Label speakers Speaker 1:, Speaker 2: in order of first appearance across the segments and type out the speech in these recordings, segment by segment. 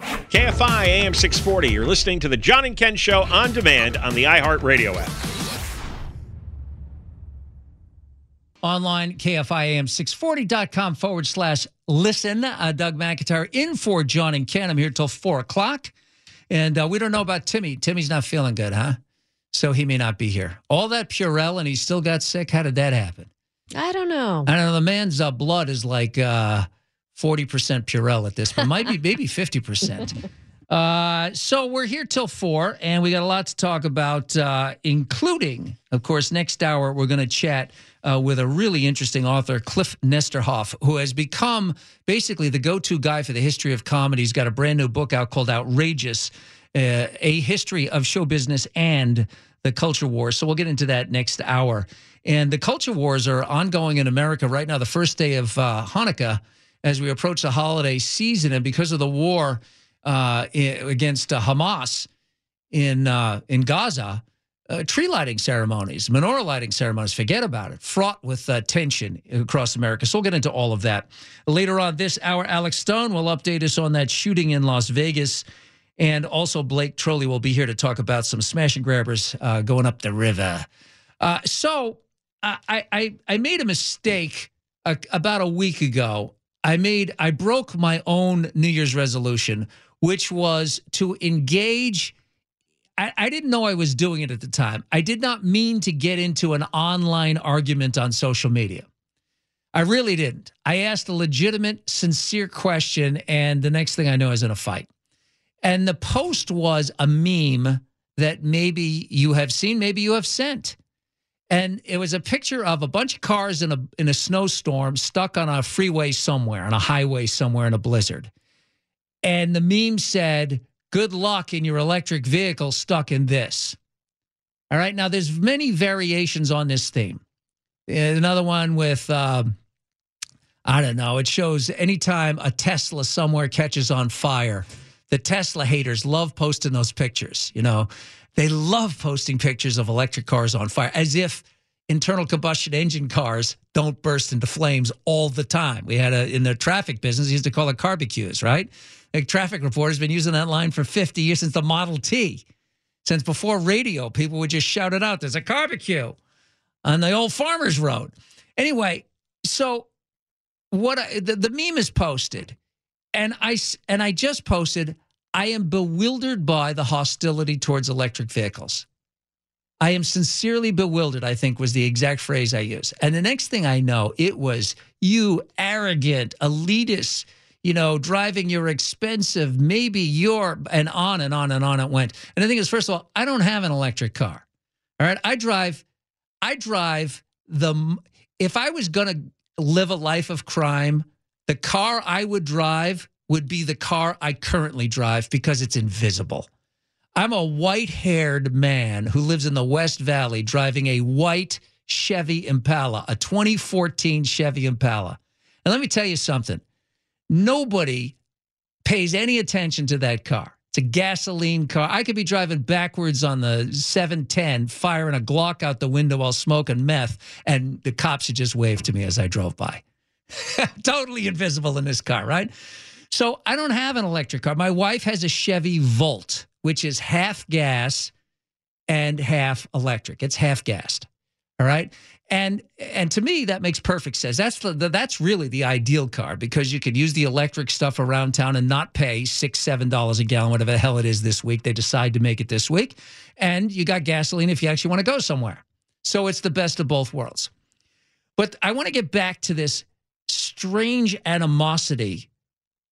Speaker 1: KFI AM 640. You're listening to the John and Ken Show on demand on the iHeartRadio app.
Speaker 2: Online, KFIAM640.com forward slash listen. Uh, Doug McIntyre in for John and Ken. I'm here till 4 o'clock. And uh, we don't know about Timmy. Timmy's not feeling good, huh? So he may not be here. All that Purell and he still got sick. How did that happen?
Speaker 3: I don't know.
Speaker 2: I don't know. The man's uh, blood is like uh, 40% Purell at this point. Might be maybe 50%. Uh, so we're here till four, and we got a lot to talk about, uh, including, of course, next hour we're going to chat uh, with a really interesting author, Kliph Nesteroff, who has become basically the go-to guy for the history of comedy. He's got a brand new book out called Outrageous, uh, a history of show business and the culture wars. So we'll get into that next hour. And the culture wars are ongoing in America right now. The first day of uh, Hanukkah as we approach the holiday season, and because of the war uh, against uh, Hamas in uh, in Gaza, uh, tree lighting ceremonies, menorah lighting ceremonies, forget about it, fraught with uh, tension across America. So we'll get into all of that later on this hour. Alex Stone will update us on that shooting in Las Vegas. And also, Blake Troli will be here to talk about some smash and grabbers uh, going up the river. so, I, I, I made a mistake about a week ago I made I broke my own New Year's resolution, which was to engage. I, I, didn't know I was doing it at the time. I did not mean to get into an online argument on social media. I really didn't. I asked a legitimate, sincere question, and the next thing I know, I was in a fight. And the post was a meme that maybe you have seen, maybe you have sent and it was a picture of a bunch of cars in a in a snowstorm stuck on a freeway somewhere on a highway somewhere in a blizzard. And the meme said good luck in your electric vehicle stuck in this. All right now there's many variations on this theme. Another one with um, i don't know it shows anytime a tesla somewhere catches on fire the tesla haters love posting those pictures you know they love posting pictures of electric cars on fire as if internal combustion engine cars don't burst into flames all the time. We had a in the traffic business, used to call it barbecues, right? A traffic reporter's been using that line for 50 years since the Model T. Since before radio, people would just shout it out. There's a barbecue on the old farmer's road. Anyway, so what I, the, the meme is posted, and I and I just posted I am bewildered by the hostility towards electric vehicles. I am sincerely bewildered, I think was the exact phrase I used. And the next thing I know, it was you arrogant, elitist, you know, driving your expensive, maybe your, and on and on and on it went. And the thing is, first of all, I don't have an electric car. All right. I drive, I drive the, if I was going to live a life of crime, the car I would drive would be the car I currently drive because it's invisible. I'm a white haired man who lives in the West Valley driving a white Chevy Impala, a 2014 Chevy Impala. And let me tell you something nobody pays any attention to that car. It's a gasoline car. I could be driving backwards on the 710, firing a Glock out the window while smoking meth, and the cops would just wave to me as I drove by. totally invisible in this car, right? So I don't have an electric car. My wife has a Chevy Volt, which is half gas and half electric. It's half gassed. All right. And and to me that makes perfect sense. That's the, that's really the ideal car because you could use the electric stuff around town and not pay six seven dollars a gallon, whatever the hell it is this week. They decide to make it this week, and you got gasoline if you actually want to go somewhere. So it's the best of both worlds. But I want to get back to this strange animosity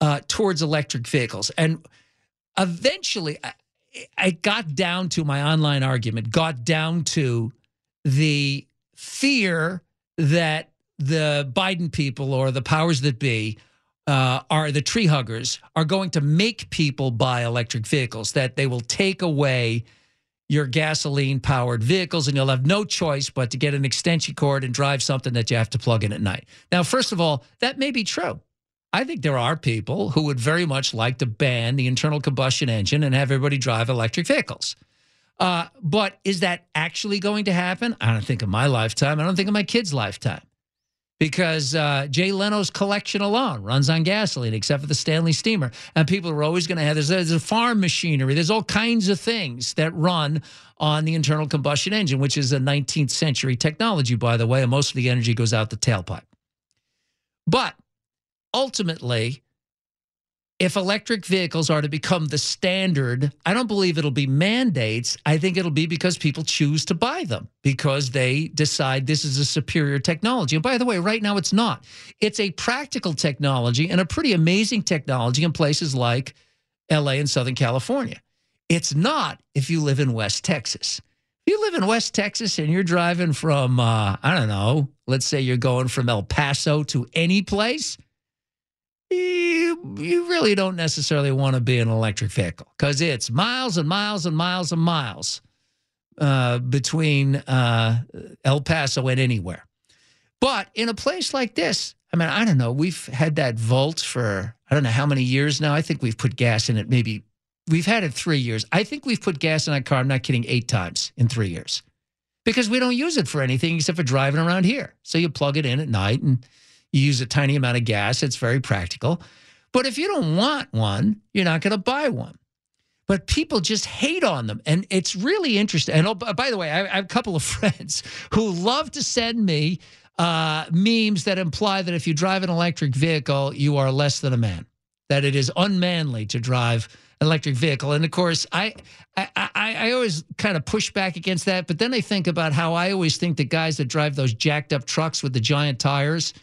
Speaker 2: uh, towards electric vehicles, and eventually I, I got down to my online argument. Got down to the fear that the Biden people or the powers that be uh, are the tree huggers are going to make people buy electric vehicles, that they will take away your gasoline powered vehicles and you'll have no choice but to get an extension cord and drive something that you have to plug in at night. Now, first of all, that may be true. I think there are people who would very much like to ban the internal combustion engine and have everybody drive electric vehicles. Uh, but is that actually going to happen? I don't think in my lifetime. I don't think in my kid's lifetime. Because uh, Jay Leno's collection alone runs on gasoline, except for the Stanley steamer. And people are always going to have there's, there's a farm machinery. There's all kinds of things that run on the internal combustion engine, which is a 19th century technology, by the way. And most of the energy goes out the tailpipe. But ultimately, if electric vehicles are to become the standard, I don't believe it'll be mandates. I think it'll be because people choose to buy them because they decide this is a superior technology. And by the way, right now it's not. It's a practical technology and a pretty amazing technology in places like LA and Southern California. It's not if you live in West Texas. If you live in West Texas and you're driving from, uh, I don't know, let's say you're going from El Paso to any place you, really don't necessarily want to be an electric vehicle because it's miles and miles and miles and miles uh, between uh, El Paso and anywhere. But in a place like this, I mean, I don't know. We've had that Volt for I don't know how many years now. I think we've put gas in it. Maybe we've had it three years. I think we've put gas in that car. I'm not kidding. Eight times in three years, because we don't use it for anything except for driving around here. So you plug it in at night and you use a tiny amount of gas. It's very practical. But if you don't want one, you're not going to buy one. But people just hate on them. And it's really interesting. And oh, by the way, I, have a couple of friends who love to send me uh, memes that imply that if you drive an electric vehicle, you are less than a man, that it is unmanly to drive an electric vehicle. And of course, I, I, I, I always kind of push back against that. But then I think about how I always think the guys that drive those jacked up trucks with the giant tires,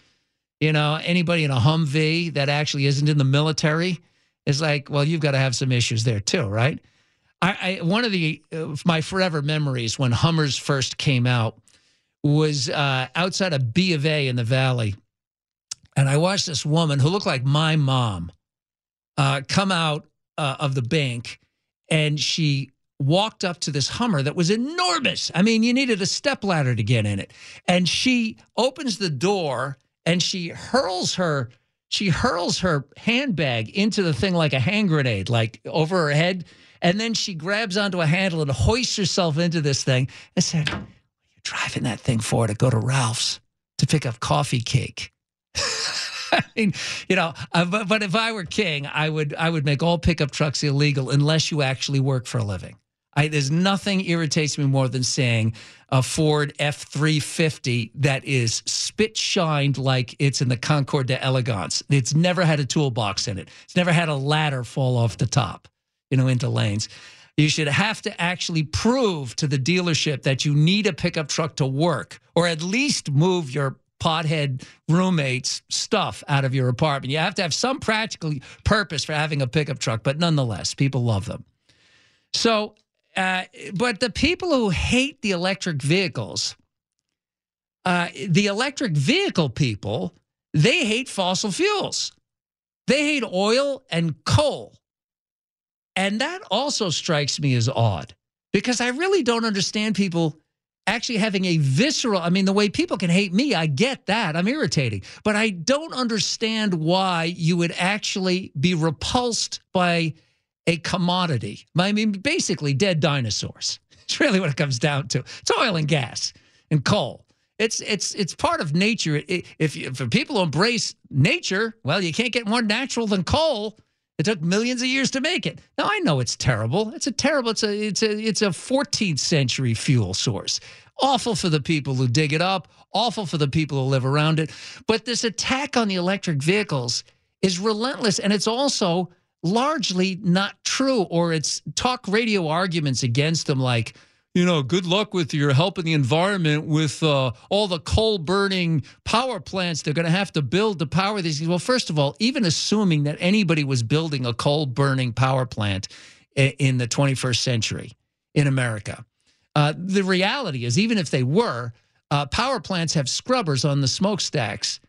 Speaker 2: you know, anybody in a Humvee that actually isn't in the military is like, well, you've got to have some issues there too, right? I, I one of the uh, my forever memories when Hummers first came out was uh, outside of B of A in the Valley, and I watched this woman who looked like my mom uh, come out uh, of the bank, and she walked up to this Hummer that was enormous. I mean, you needed a step ladder to get in it, and she opens the door and she hurls her she hurls her handbag into the thing like a hand grenade, like over her head. And then she grabs onto a handle and hoists herself into this thing. and said, You're driving that thing for to go to Ralph's to pick up coffee cake. I mean, you know, uh, but, but if I were king, I would I would make all pickup trucks illegal unless you actually work for a living. I, there's nothing irritates me more than seeing a Ford F 350 that is spit shined like it's in the Concours d'Elegance. It's never had a toolbox in it, it's never had a ladder fall off the top, you know, into lanes. You should have to actually prove to the dealership that you need a pickup truck to work, or at least move your pothead roommates' stuff out of your apartment. You have to have some practical purpose for having a pickup truck, but nonetheless, people love them. So uh, but the people who hate the electric vehicles, uh, the electric vehicle people, they hate fossil fuels. They hate oil and coal. And that also strikes me as odd because I really don't understand people actually having a visceral I mean the way people can hate me I get that I'm irritating but I don't understand why you would actually be repulsed by a commodity I mean basically dead dinosaurs it's really what it comes down to it's oil and gas and coal it's it's it's part of nature if if people embrace nature well you can't get more natural than coal it took millions of years to make it. Now I know it's terrible. It's a terrible. It's a it's a it's a 14th century fuel source. Awful for the people who dig it up. Awful for the people who live around it. But this attack on the electric vehicles is relentless, and it's also largely not true. Or it's talk radio arguments against them, like you know, good luck with your helping the environment with uh, all the coal burning power plants they're going to have to build to power these. Well, first of all, even assuming that anybody was building a coal burning power plant in the 21st century in America, uh, the reality is, even if they were, uh, power plants have scrubbers on the smokestacks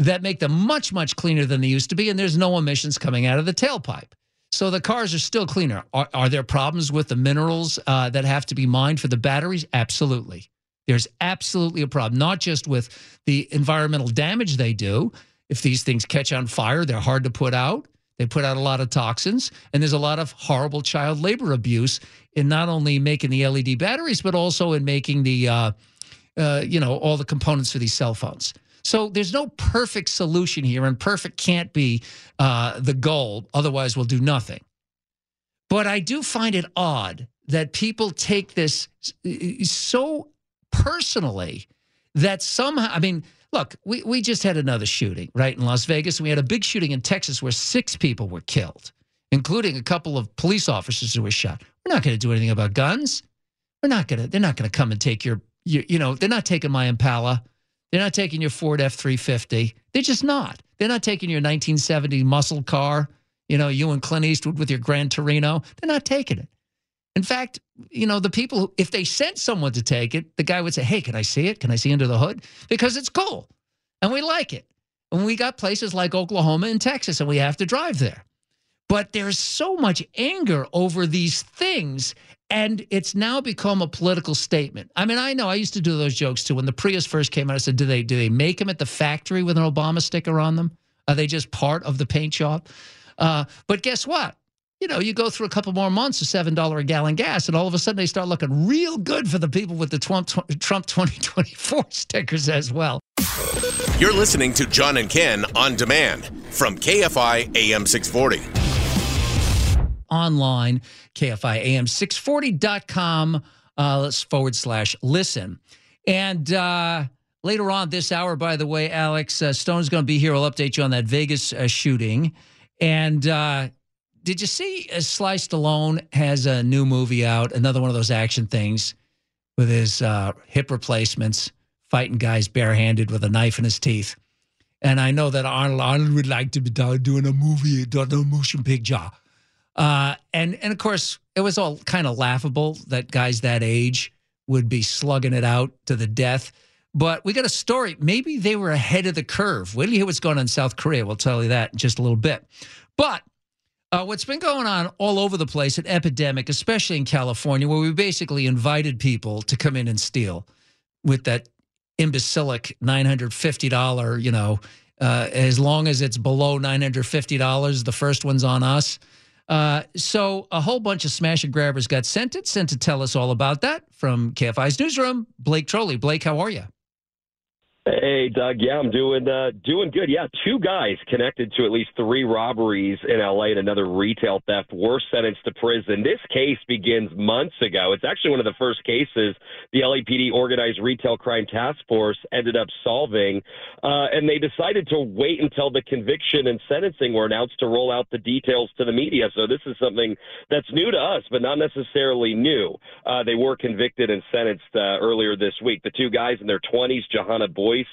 Speaker 2: that make them much, much cleaner than they used to be, and there's no emissions coming out of the tailpipe. So the cars are still cleaner. Are, are there problems with the minerals uh, that have to be mined for the batteries? Absolutely. There's absolutely a problem, not just with the environmental damage they do. If these things catch on fire, they're hard to put out. They put out a lot of toxins, and there's a lot of horrible child labor abuse in not only making the LED batteries, but also in making the, uh, uh, you know, all the components for these cell phones. So there's no perfect solution here, and perfect can't be uh, the goal. Otherwise, we'll do nothing. But I do find it odd that people take this so personally that somehow, I mean, look, we, we just had another shooting, right, in Las Vegas. We had a big shooting in Texas where six people were killed, including a couple of police officers who were shot. We're not going to do anything about guns. We're not going to, they're not going to come and take your, your, you know, they're not taking my Impala. They're not taking your Ford F 350. They're just not. They're not taking your 1970 muscle car, you know, you and Clint Eastwood with your Grand Torino. They're not taking it. In fact, you know, the people, if they sent someone to take it, the guy would say, Hey, can I see it? Can I see under the hood? Because it's cool and we like it. And we got places like Oklahoma and Texas, and we have to drive there. But there's so much anger over these things and it's now become a political statement. I mean, I know I used to do those jokes too. When the Prius first came out, I said, "Do they do they make them at the factory with an Obama sticker on them? Are they just part of the paint shop?" Uh, but guess what? You know, you go through a couple more months of seven dollar a gallon gas, and all of a sudden they start looking real good for the people with the Trump Trump 2024 stickers as well.
Speaker 3: You're listening to John and Ken on demand from KFI AM 640
Speaker 2: online, KFIAM640.com uh, forward slash listen. And uh, later on this hour, by the way, Alex uh, Stone's going to be here. I'll update you on that Vegas uh, shooting. And uh, did you see uh, Sly Stallone has a new movie out, another one of those action things with his uh, hip replacements, fighting guys barehanded with a knife in his teeth. And I know that Arnold, Arnold would like to be doing a movie, doing a motion picture. Uh, and and of course, it was all kind of laughable that guys that age would be slugging it out to the death. But we got a story. Maybe they were ahead of the curve. Wait till you hear what's going on in South Korea. We'll tell you that in just a little bit. But uh, what's been going on all over the place, an epidemic, especially in California, where we basically invited people to come in and steal with that imbecilic $950, you know, uh, as long as it's below $950, the first one's on us. Uh, so a whole bunch of smash and grabbers got sent it. Sent to tell us all about that from KFI's newsroom. Blake Troli. Blake, how are you?
Speaker 4: Hey, Doug. Yeah, I'm doing uh, doing good. Yeah, two guys connected to at least three robberies in LA and another retail theft were sentenced to prison. This case begins months ago. It's actually one of the first cases the LAPD organized retail crime task force ended up solving, uh, and they decided to wait until the conviction and sentencing were announced to roll out the details to the media. So this is something that's new to us, but not necessarily new. Uh, they were convicted and sentenced uh, earlier this week. The two guys in their 20s, Johanna Boyce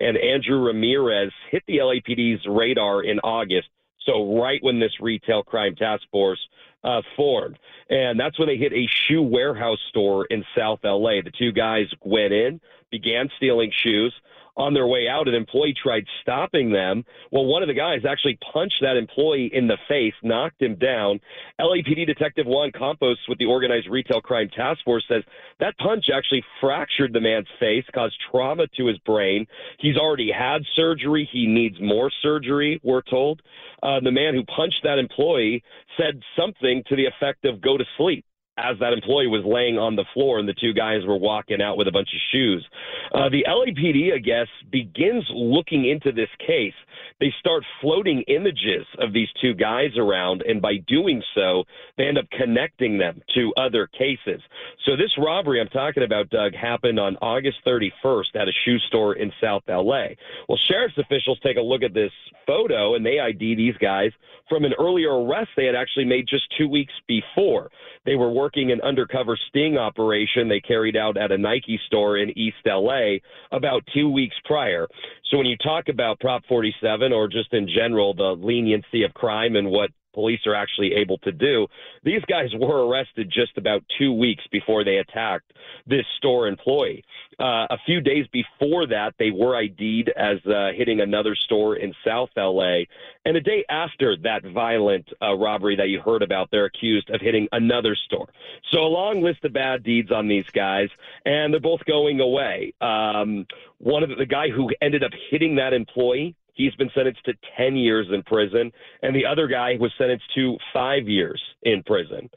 Speaker 4: and Andrew Ramirez hit the LAPD's radar in August. So right when this retail crime task force uh, formed, and that's when they hit a shoe warehouse store in South LA. The two guys went in, began stealing shoes. On their way out, an employee tried stopping them. Well, one of the guys actually punched that employee in the face, knocked him down. LAPD Detective Juan Campos with the Organized Retail Crime Task Force says that punch actually fractured the man's face, caused trauma to his brain. He's already had surgery. He needs more surgery, we're told. Uh, the man who punched that employee said something to the effect of go to sleep as that employee was laying on the floor and the two guys were walking out with a bunch of shoes. Uh, the LAPD, I guess, begins looking into this case. They start floating images of these two guys around, and by doing so, they end up connecting them to other cases. So this robbery I'm talking about, Doug, happened on August 31st at a shoe store in South LA. Well, sheriff's officials take a look at this photo and they ID these guys from an earlier arrest they had actually made just two weeks before. They were working an undercover sting operation they carried out at a Nike store in East LA about two weeks prior. So when you talk about Prop 47 or just in general the leniency of crime and what police are actually able to do. These guys were arrested just about two weeks before they attacked this store employee. Uh, a few days before that, they were ID'd as uh, hitting another store in South LA. And a day after that violent uh, robbery that you heard about, they're accused of hitting another store. So a long list of bad deeds on these guys, and they're both going away. Um, one of the, the guy who ended up hitting that employee He's been sentenced to 10 years in prison, and the other guy was sentenced to five years in prison.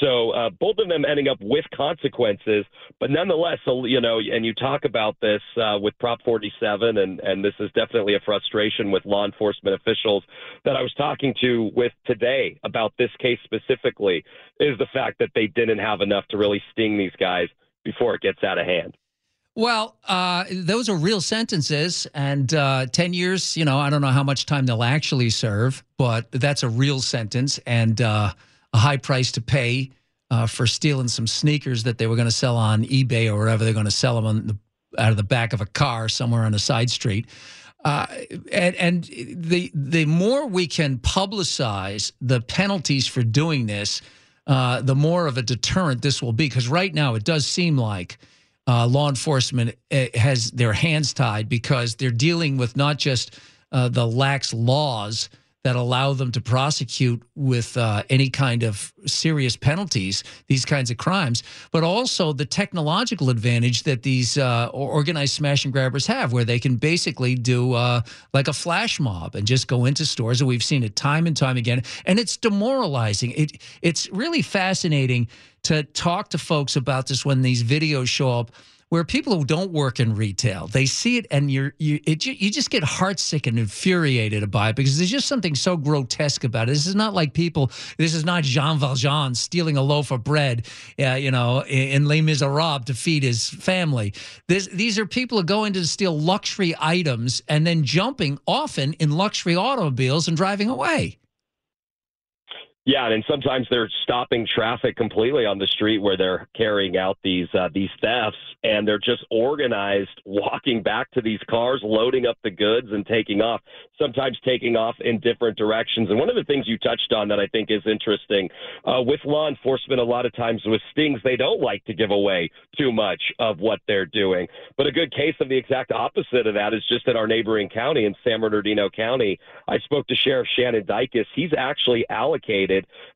Speaker 4: So uh, both of them ending up with consequences, but nonetheless, you know, and you talk about this uh, with Prop 47, and and this is definitely a frustration with law enforcement officials that I was talking to with today about this case specifically is the fact that they didn't have enough to really sting these guys before it gets out of hand.
Speaker 2: Well, uh, those are real sentences, and uh, 10 years, you know, I don't know how much time they'll actually serve, but that's a real sentence and uh, a high price to pay uh, for stealing some sneakers that they were going to sell on eBay or wherever they're going to sell them the, out of the back of a car somewhere on a side street. Uh, and, and the the more we can publicize the penalties for doing this, uh, the more of a deterrent this will be. Because right now, it does seem like uh, law enforcement eh, has their hands tied because they're dealing with not just uh, the lax laws that allow them to prosecute with uh, any kind of serious penalties these kinds of crimes, but also the technological advantage that these uh, organized smash and grabbers have, where they can basically do uh, like a flash mob and just go into stores. And we've seen it time and time again, and it's demoralizing. It it's really fascinating to talk to folks about this when these videos show up where people who don't work in retail they see it and you're you it, you just get heartsick and infuriated by it because there's just something so grotesque about it. This is not like people. This is not Jean Valjean stealing a loaf of bread, uh, you know, in, in Les Miserables to feed his family. This, these are people who go in to steal luxury items and then jumping often in luxury automobiles and driving away.
Speaker 4: Yeah, and sometimes they're stopping traffic completely on the street where they're carrying out these uh, these thefts, and they're just organized, walking back to these cars, loading up the goods, and taking off. Sometimes taking off in different directions. And one of the things you touched on that I think is interesting uh, with law enforcement, a lot of times with stings, they don't like to give away too much of what they're doing. But a good case of the exact opposite of that is just in our neighboring county in San Bernardino County. I spoke to Sheriff Shannon Dicus. He's actually allocated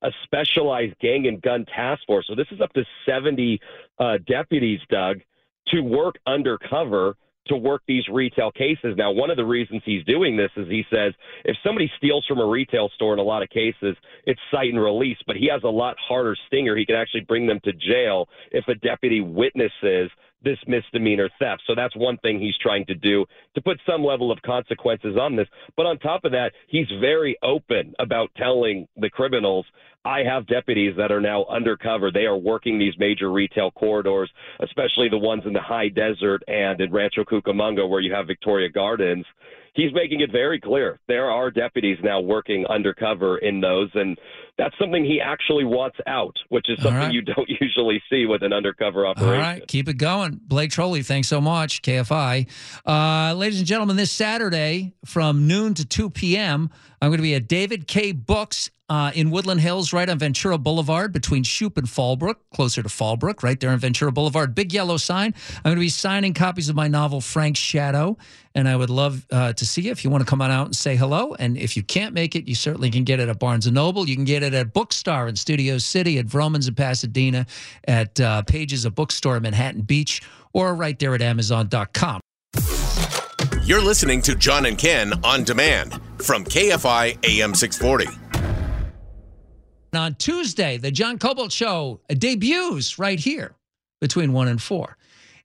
Speaker 4: a specialized gang and gun task force. So this is up to 70 uh, deputies, Doug, to work undercover to work these retail cases. Now, one of the reasons he's doing this is he says if somebody steals from a retail store in a lot of cases, it's cite and release, but he has a lot harder stinger. He can actually bring them to jail if a deputy witnesses this misdemeanor theft. So that's one thing he's trying to do to put some level of consequences on this. But on top of that, he's very open about telling the criminals I have deputies that are now undercover. They are working these major retail corridors, especially the ones in the high desert and in Rancho Cucamonga where you have Victoria Gardens. He's making it very clear there are deputies now working undercover in those, and that's something he actually wants out, which is something right. you don't usually see with an undercover operation.
Speaker 2: All right, keep it going. Blake Troli, thanks so much, KFI. Uh, ladies and gentlemen, this Saturday from noon to 2 p.m., I'm going to be at David K. Books uh, in Woodland Hills, right on Ventura Boulevard, between Shoup and Fallbrook, closer to Fallbrook, right there on Ventura Boulevard. Big yellow sign. I'm going to be signing copies of my novel, Frank's Shadow, and I would love uh, to see you if you want to come on out and say hello. And if you can't make it, you certainly can get it at Barnes & Noble. You can get it at Bookstar in Studio City, at Vroman's in Pasadena, at uh, Pages, a bookstore in Manhattan Beach, or right there at Amazon.com.
Speaker 3: You're listening to John and Ken on demand from KFI AM 640.
Speaker 2: On Tuesday, the John Kobylt Show debuts right here between 1 and 4.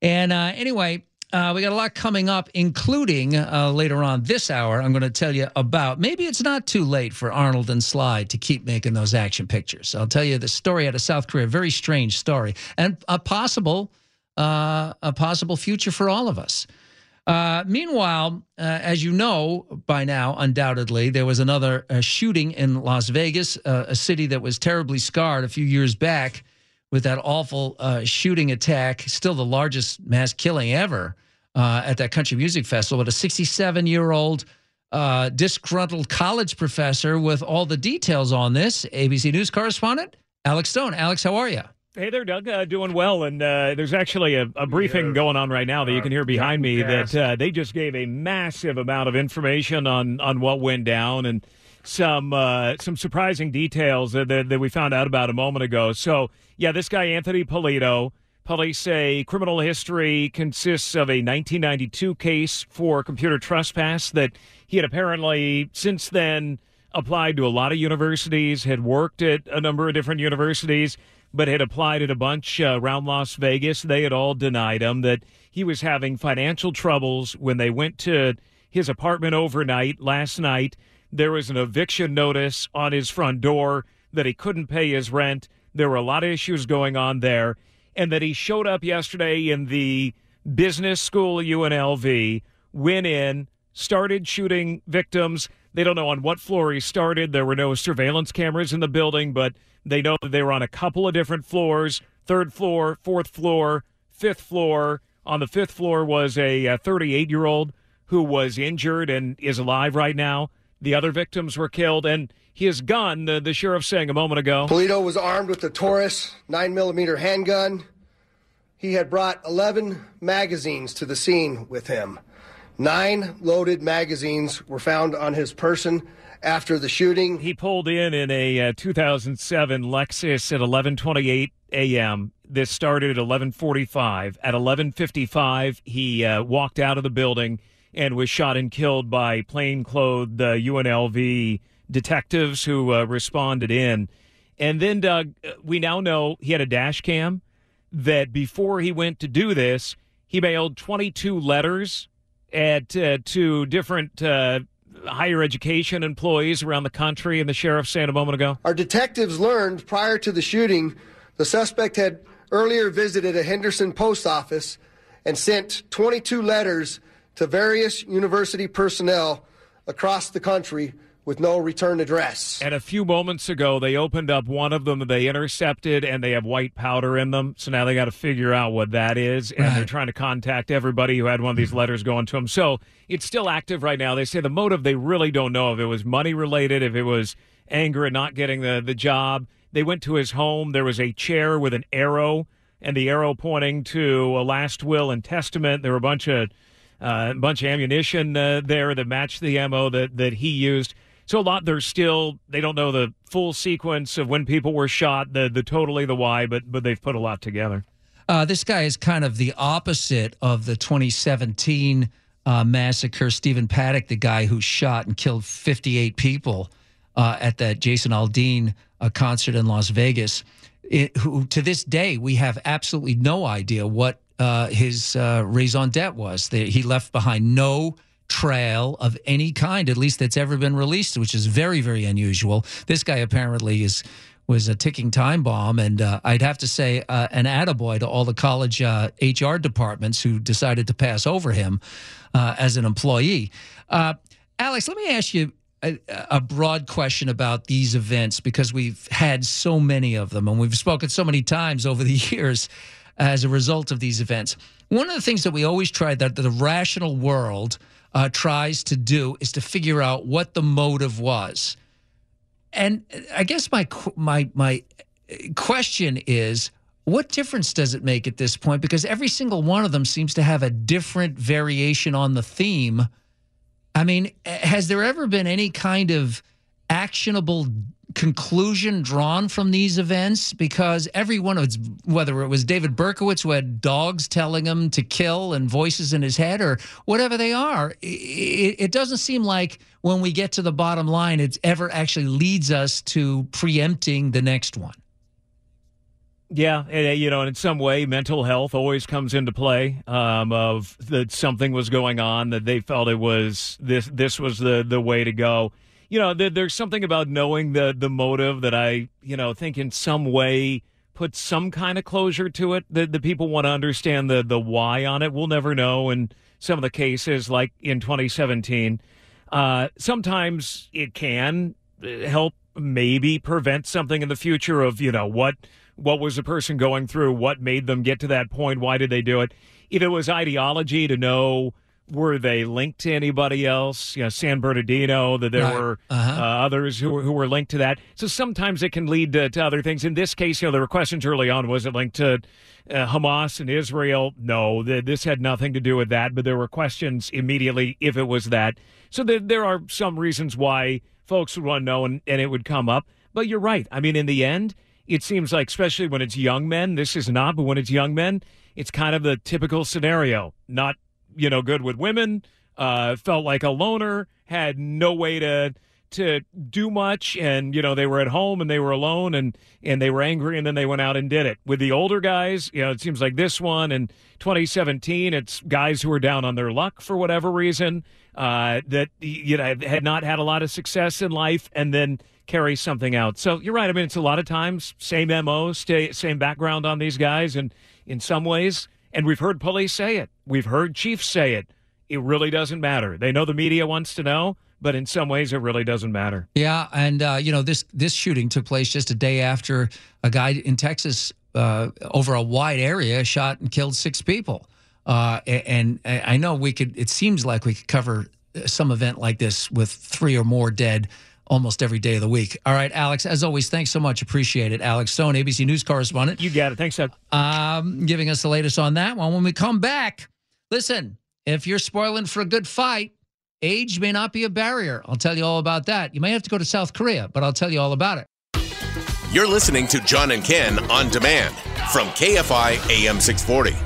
Speaker 2: And uh, anyway, uh, we got a lot coming up, including uh, later on this hour. I'm going to tell you about maybe it's not too late for Arnold and Sly to keep making those action pictures. I'll tell you the story out of South Korea, a very strange story, and a possible, uh, a possible future for all of us. Uh, meanwhile, uh, as you know by now, undoubtedly, there was another uh, shooting in Las Vegas, uh, a city that was terribly scarred a few years back with that awful uh, shooting attack, still the largest mass killing ever at that country music festival. But a 67 year old disgruntled college professor with all the details on this, ABC News correspondent Alex Stone. Alex, how are you?
Speaker 5: Hey there, Doug. Uh, doing well. And uh, there's actually a, a briefing yeah. going on right now that you can hear behind me that uh, they just gave a massive amount of information on, on what went down and some uh, some surprising details that, that, that, we found out about a moment ago. So, yeah, this guy, Anthony Polito, police say criminal history consists of a 1992 case for computer trespass that he had apparently since then applied to a lot of universities, had worked at a number of different universities but had applied at a bunch uh, around Las Vegas. They had all denied him that he was having financial troubles when they went to his apartment overnight last night. There was an eviction notice on his front door that he couldn't pay his rent. There were a lot of issues going on there. And that he showed up yesterday in the business school UNLV, went in, started shooting victims. They don't know on what floor he started. There were no surveillance cameras in the building, but they know that they were on a couple of different floors third floor, fourth floor, fifth floor. On the fifth floor was a 38 year old who was injured and is alive right now. The other victims were killed, and his gun, the, the sheriff saying a moment ago.
Speaker 6: Polito was armed with a Taurus 9mm handgun. He had brought 11 magazines to the scene with him. Nine loaded magazines were found on his person after the shooting.
Speaker 5: He pulled in in a uh, 2007 Lexus at 11:28 a.m. This started at 11:45. At 11:55, he uh, walked out of the building and was shot and killed by plainclothed uh, UNLV detectives who uh, responded in. And then, Doug, uh, we now know he had a dash cam. That before he went to do this, he mailed 22 letters at uh, to different uh, higher education employees around the country, and the sheriff said a moment ago?
Speaker 6: Our detectives learned prior to the shooting the suspect had earlier visited a Henderson post office and sent 22 letters to various university personnel across the country with no return address.
Speaker 5: And a few moments ago, they opened up one of them that they intercepted, and they have white powder in them. So now they got to figure out what that is, and right. they're trying to contact everybody who had one of these letters going to them. So it's still active right now. They say the motive they really don't know if it was money related, if it was anger at not getting the the job. They went to his home. There was a chair with an arrow, and the arrow pointing to a last will and testament. There were a bunch of uh, a bunch of ammunition uh, there that matched the ammo that that he used. So a lot there's still they don't know the full sequence of when people were shot, the the totally the why, but but they've put a lot together.
Speaker 2: Uh, this guy is kind of the opposite of the 2017 uh, massacre. Stephen Paddock, the guy who shot and killed 58 people uh, at that Jason Aldean uh, concert in Las Vegas. It, who to this day we have absolutely no idea what uh, his uh, raison d'etre was. The, he left behind no trail of any kind, at least that's ever been released, which is very, very unusual. This guy apparently is was a ticking time bomb, and uh, I'd have to say uh, an attaboy to all the college uh, HR departments who decided to pass over him uh, as an employee. Uh, Alex, let me ask you a, a, broad question about these events because we've had so many of them, and we've spoken so many times over the years as a result of these events. One of the things that we always try that the rational world uh, tries to do is to figure out what the motive was. and I guess my my my question is what difference does it make at this point because every single one of them seems to have a different variation on the theme i mean has there ever been any kind of actionable conclusion drawn from these events because every one of whether it was David Berkowitz who had dogs telling him to kill and voices in his head or whatever they are it, it doesn't seem like when we get to the bottom line it ever actually leads us to preempting the next one
Speaker 5: yeah, and, you know, in some way, mental health always comes into play. Um, of that something was going on that they felt it was this this was the the way to go. You know, there's something about knowing the the motive that I you know think in some way put some kind of closure to it. The the people want to understand the the why on it. We'll never know in some of the cases, like in 2017. Uh, sometimes it can help maybe prevent something in the future of you know what what was the person going through? What made them get to that point? Why did they do it? If it was ideology to know were they linked to anybody else? You know, San Bernardino, that there right. were uh-huh. uh, others who were, who were linked to that. So sometimes it can lead to, to, other things. In this case, you know, there were questions early on. Was it linked to uh, Hamas and Israel? No, the, this had nothing to do with that. But there were questions immediately if it was that. So the, there are some reasons why folks would want to know, and, and it would come up. But you're right. I mean, in the end, it seems like, especially when it's young men, this is not, but when it's young men, it's kind of the typical scenario. Not, you know, good with women, uh, felt like a loner, had no way to to do much and you know they were at home and they were alone and and they were angry and then they went out and did it with the older guys you know it seems like this one in 2017 it's guys who are down on their luck for whatever reason uh, that you know had not had a lot of success in life and then carry something out. So you're right. I mean, it's a lot of times same mo, stay, same background on these guys, and in some ways, and we've heard police say it, we've heard chiefs say it. It really doesn't matter. They know the media wants to know, but in some ways, it really doesn't matter.
Speaker 2: Yeah, and uh, you know this this shooting took place just a day after a guy in Texas uh, over a wide area shot and killed six people. Uh, and I know we could. It seems like we could cover some event like this with three or more dead almost every day of the week. All right, Alex, as always, thanks so much. Appreciate it. Alex Stone, ABC News correspondent.
Speaker 5: You got it. Thanks, Doug.
Speaker 2: Um, giving us the latest on that one. When we come back, listen, if you're spoiling for a good fight, age may not be a barrier. I'll tell you all about that. You may have to go to South Korea, but I'll tell you all about it.
Speaker 3: You're listening to John and Ken on demand from KFI AM 640.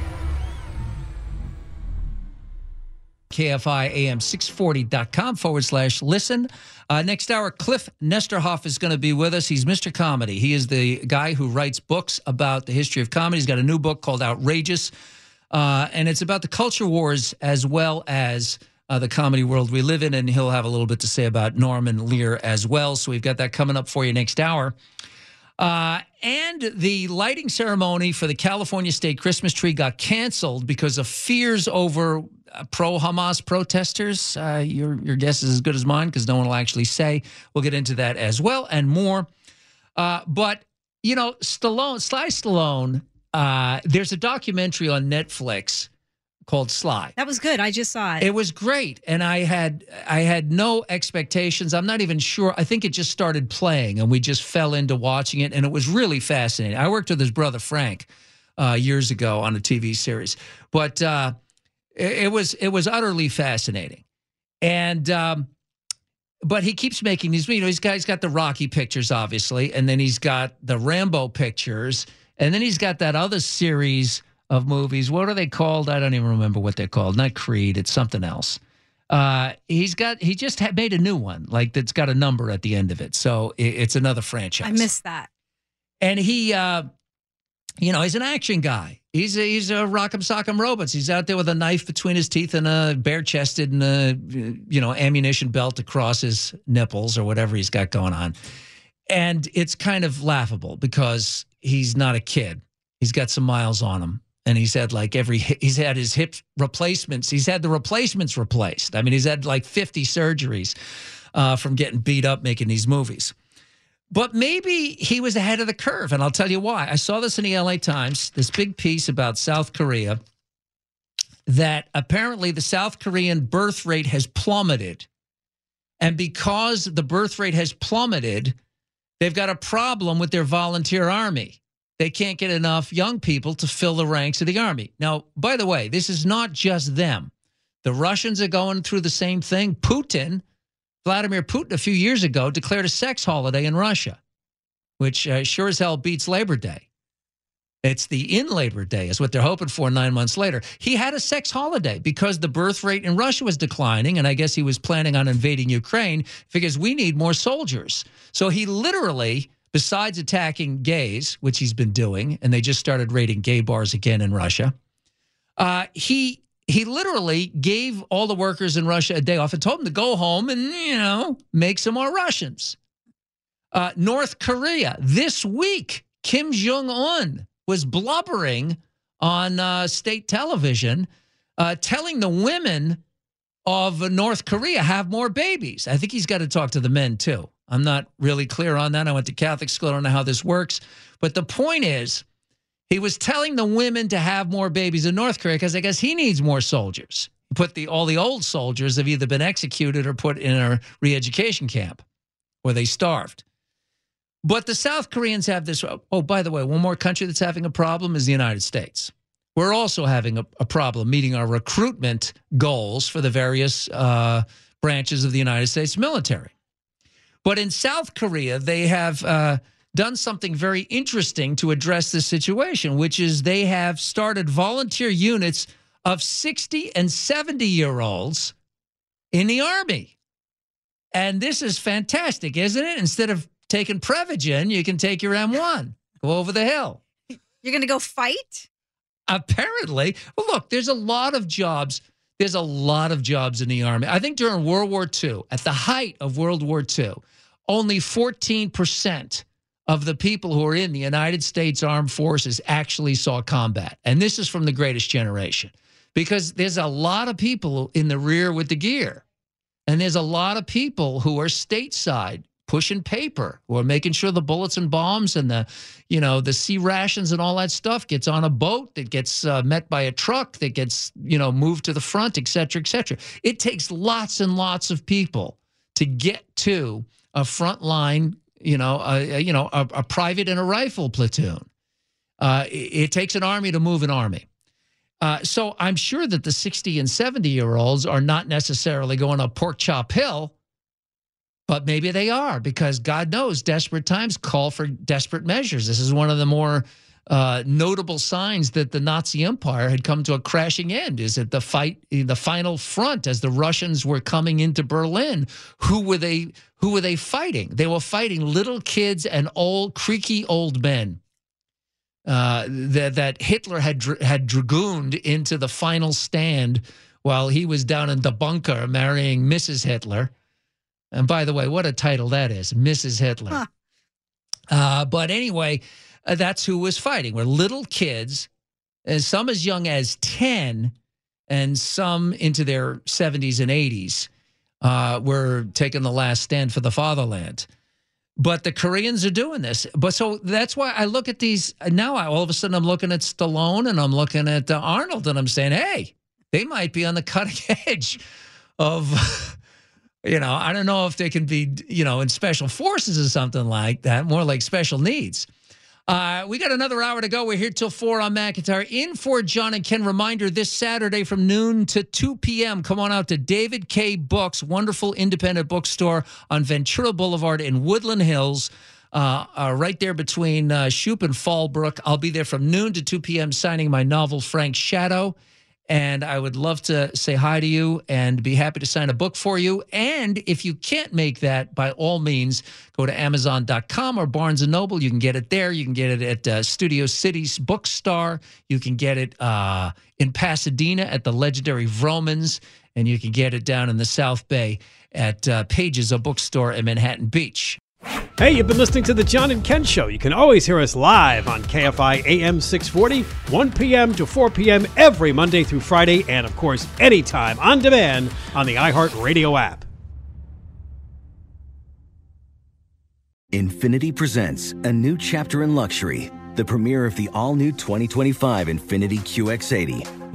Speaker 2: KFI AM 640.com forward slash listen. Uh, next hour, Kliph Nesteroff is going to be with us. He's Mr. Comedy. He is the guy who writes books about the history of comedy. He's got a new book called Outrageous, uh, and it's about the culture wars as well as uh, the comedy world we live in. And he'll have a little bit to say about Norman Lear as well. So we've got that coming up for you next hour. Uh, and the lighting ceremony for the California State Christmas tree got canceled because of fears over uh, pro Hamas protesters. Uh, your your guess is as good as mine because no one will actually say. We'll get into that as well and more. Uh, but you know, Stallone, Sly Stallone. Uh, there's a documentary on Netflix called Sly.
Speaker 7: That was good. I just saw it.
Speaker 2: It was great, and I had I had no expectations. I'm not even sure. I think it just started playing, and we just fell into watching it, and it was really fascinating. I worked with his brother Frank uh, years ago on a TV series, but uh, it, it, was it was utterly fascinating, and. Um, but he keeps making these. You know, he's got he's got the Rocky pictures, obviously, and then he's got the Rambo pictures, and then he's got that other series of movies. What are they called? I don't even remember what they're called. Not Creed. It's something else. Uh, he's got he just had made a new one like that's got a number at the end of it. So it, it's another franchise.
Speaker 7: I missed that.
Speaker 2: And he, uh, you know, he's an action guy. He's a, he's a rock'em sock'em robots. He's out there with a knife between his teeth and a bare chested and a you know ammunition belt across his nipples or whatever he's got going on. And it's kind of laughable because he's not a kid. He's got some miles on him. And he's had like every he's had his hip replacements he's had the replacements replaced. I mean he's had like 50 surgeries uh, from getting beat up making these movies. But maybe he was ahead of the curve and i'll tell you why. I saw this in the la times this big piece about south korea that apparently the south korean birth rate has plummeted. And because the birth rate has plummeted They've got a problem with their volunteer army. They can't get enough young people to fill the ranks of the army. Now, by the way, this is not just them. The Russians are going through the same thing. Putin, Vladimir Putin, a few years ago declared a sex holiday in Russia, which uh, sure as hell beats Labor Day. It's the in Labor Day, is what they're hoping for nine months later. He had a sex holiday because the birth rate in Russia was declining, and I guess he was planning on invading Ukraine because we need more soldiers. So he literally, besides attacking gays, which he's been doing, and they just started raiding gay bars again in Russia, uh, he he literally gave all the workers in Russia a day off and told them to go home and you know make some more Russians. Uh, North Korea this week, Kim Jong Un was blubbering on uh, state television, uh, telling the women of North Korea have more babies. I think he's got to talk to the men too. I'm not really clear on that. I went to Catholic school. I don't know how this works. But the point is, he was telling the women to have more babies in North Korea because I guess he needs more soldiers. Put the all the old soldiers have either been executed or put in a re-education camp where they starved. But the South Koreans have this. Oh, by the way, one more country that's having a problem is the United States. We're also having a, a problem meeting our recruitment goals for the various uh, branches of the United States military. But in South Korea, they have uh, done something very interesting to address this situation, which is they have started volunteer units of 60 and 70 year olds in the Army. And this is fantastic, isn't it? Instead of taking Prevagen, you can take your M1, go over the hill.
Speaker 7: You're going to go fight?
Speaker 2: Apparently. Well, look, there's a lot of jobs. There's a lot of jobs in the Army. I think during World War II, at the height of World War II, only 14% of the people who are in the United States Armed Forces actually saw combat. And this is from the greatest generation because there's a lot of people in the rear with the gear. And there's a lot of people who are stateside pushing paper or making sure the bullets and bombs and the you know the C rations and all that stuff gets on a boat that gets uh, met by a truck that gets you know moved to the front et cetera et cetera. It takes lots and lots of people to get to a front line you know a, a you know a, a, private and a rifle platoon. Uh, it, it, takes an army to move an army. Uh, so I'm sure that the 60 and 70 year olds are not necessarily going up Pork Chop Hill but maybe they are because God knows desperate times call for desperate measures. This is one of the more uh, notable signs that the Nazi Empire had come to a crashing end. Is that the fight, the final front, as the Russians were coming into Berlin? Who were they? Who were they fighting? They were fighting little kids and old, creaky old men. Uh, that that Hitler had had dragooned into the final stand while he was down in the bunker marrying Mrs. Hitler. And by the way, what a title that is, Mrs. Hitler. Huh. Uh, but anyway, uh, that's who was fighting. Were little kids, and some as young as 10, and some into their 70s and 80s, uh, were taking the last stand for the fatherland. But the Koreans are doing this. But so that's why I look at these now. I, all of a sudden, I'm looking at Stallone and I'm looking at uh, Arnold, and I'm saying, hey, they might be on the cutting edge of you know, I don't know if they can be, you know, in special forces or something like that, more like special needs. Uh, we got another hour to go. We're here till four on McIntyre. In for John and Ken. Reminder this Saturday from noon to 2 p.m. Come on out to David K. Books, wonderful independent bookstore on Ventura Boulevard in Woodland Hills. Uh, uh, right there between uh, Shoup and Fallbrook. I'll be there from noon to 2 p.m. signing my novel, Frank Shadow and I would love to say hi to you and be happy to sign a book for you. And if you can't make that, by all means, go to Amazon.com or Barnes and Noble. You can get it there. You can get it at uh, Studio City's Bookstore. You can get it uh, in Pasadena at the legendary Vroman's, and you can get it down in the South Bay at uh, Pages, a bookstore in Manhattan Beach.
Speaker 5: Hey, you've been listening to The John and Ken Show. You can always hear us live on KFI AM 640, 1 p.m. to 4 p.m. every Monday through Friday, and of course, anytime on demand on the iHeartRadio app.
Speaker 8: Infiniti presents a new chapter in luxury, the premiere of the all new 2025 Infiniti QX80,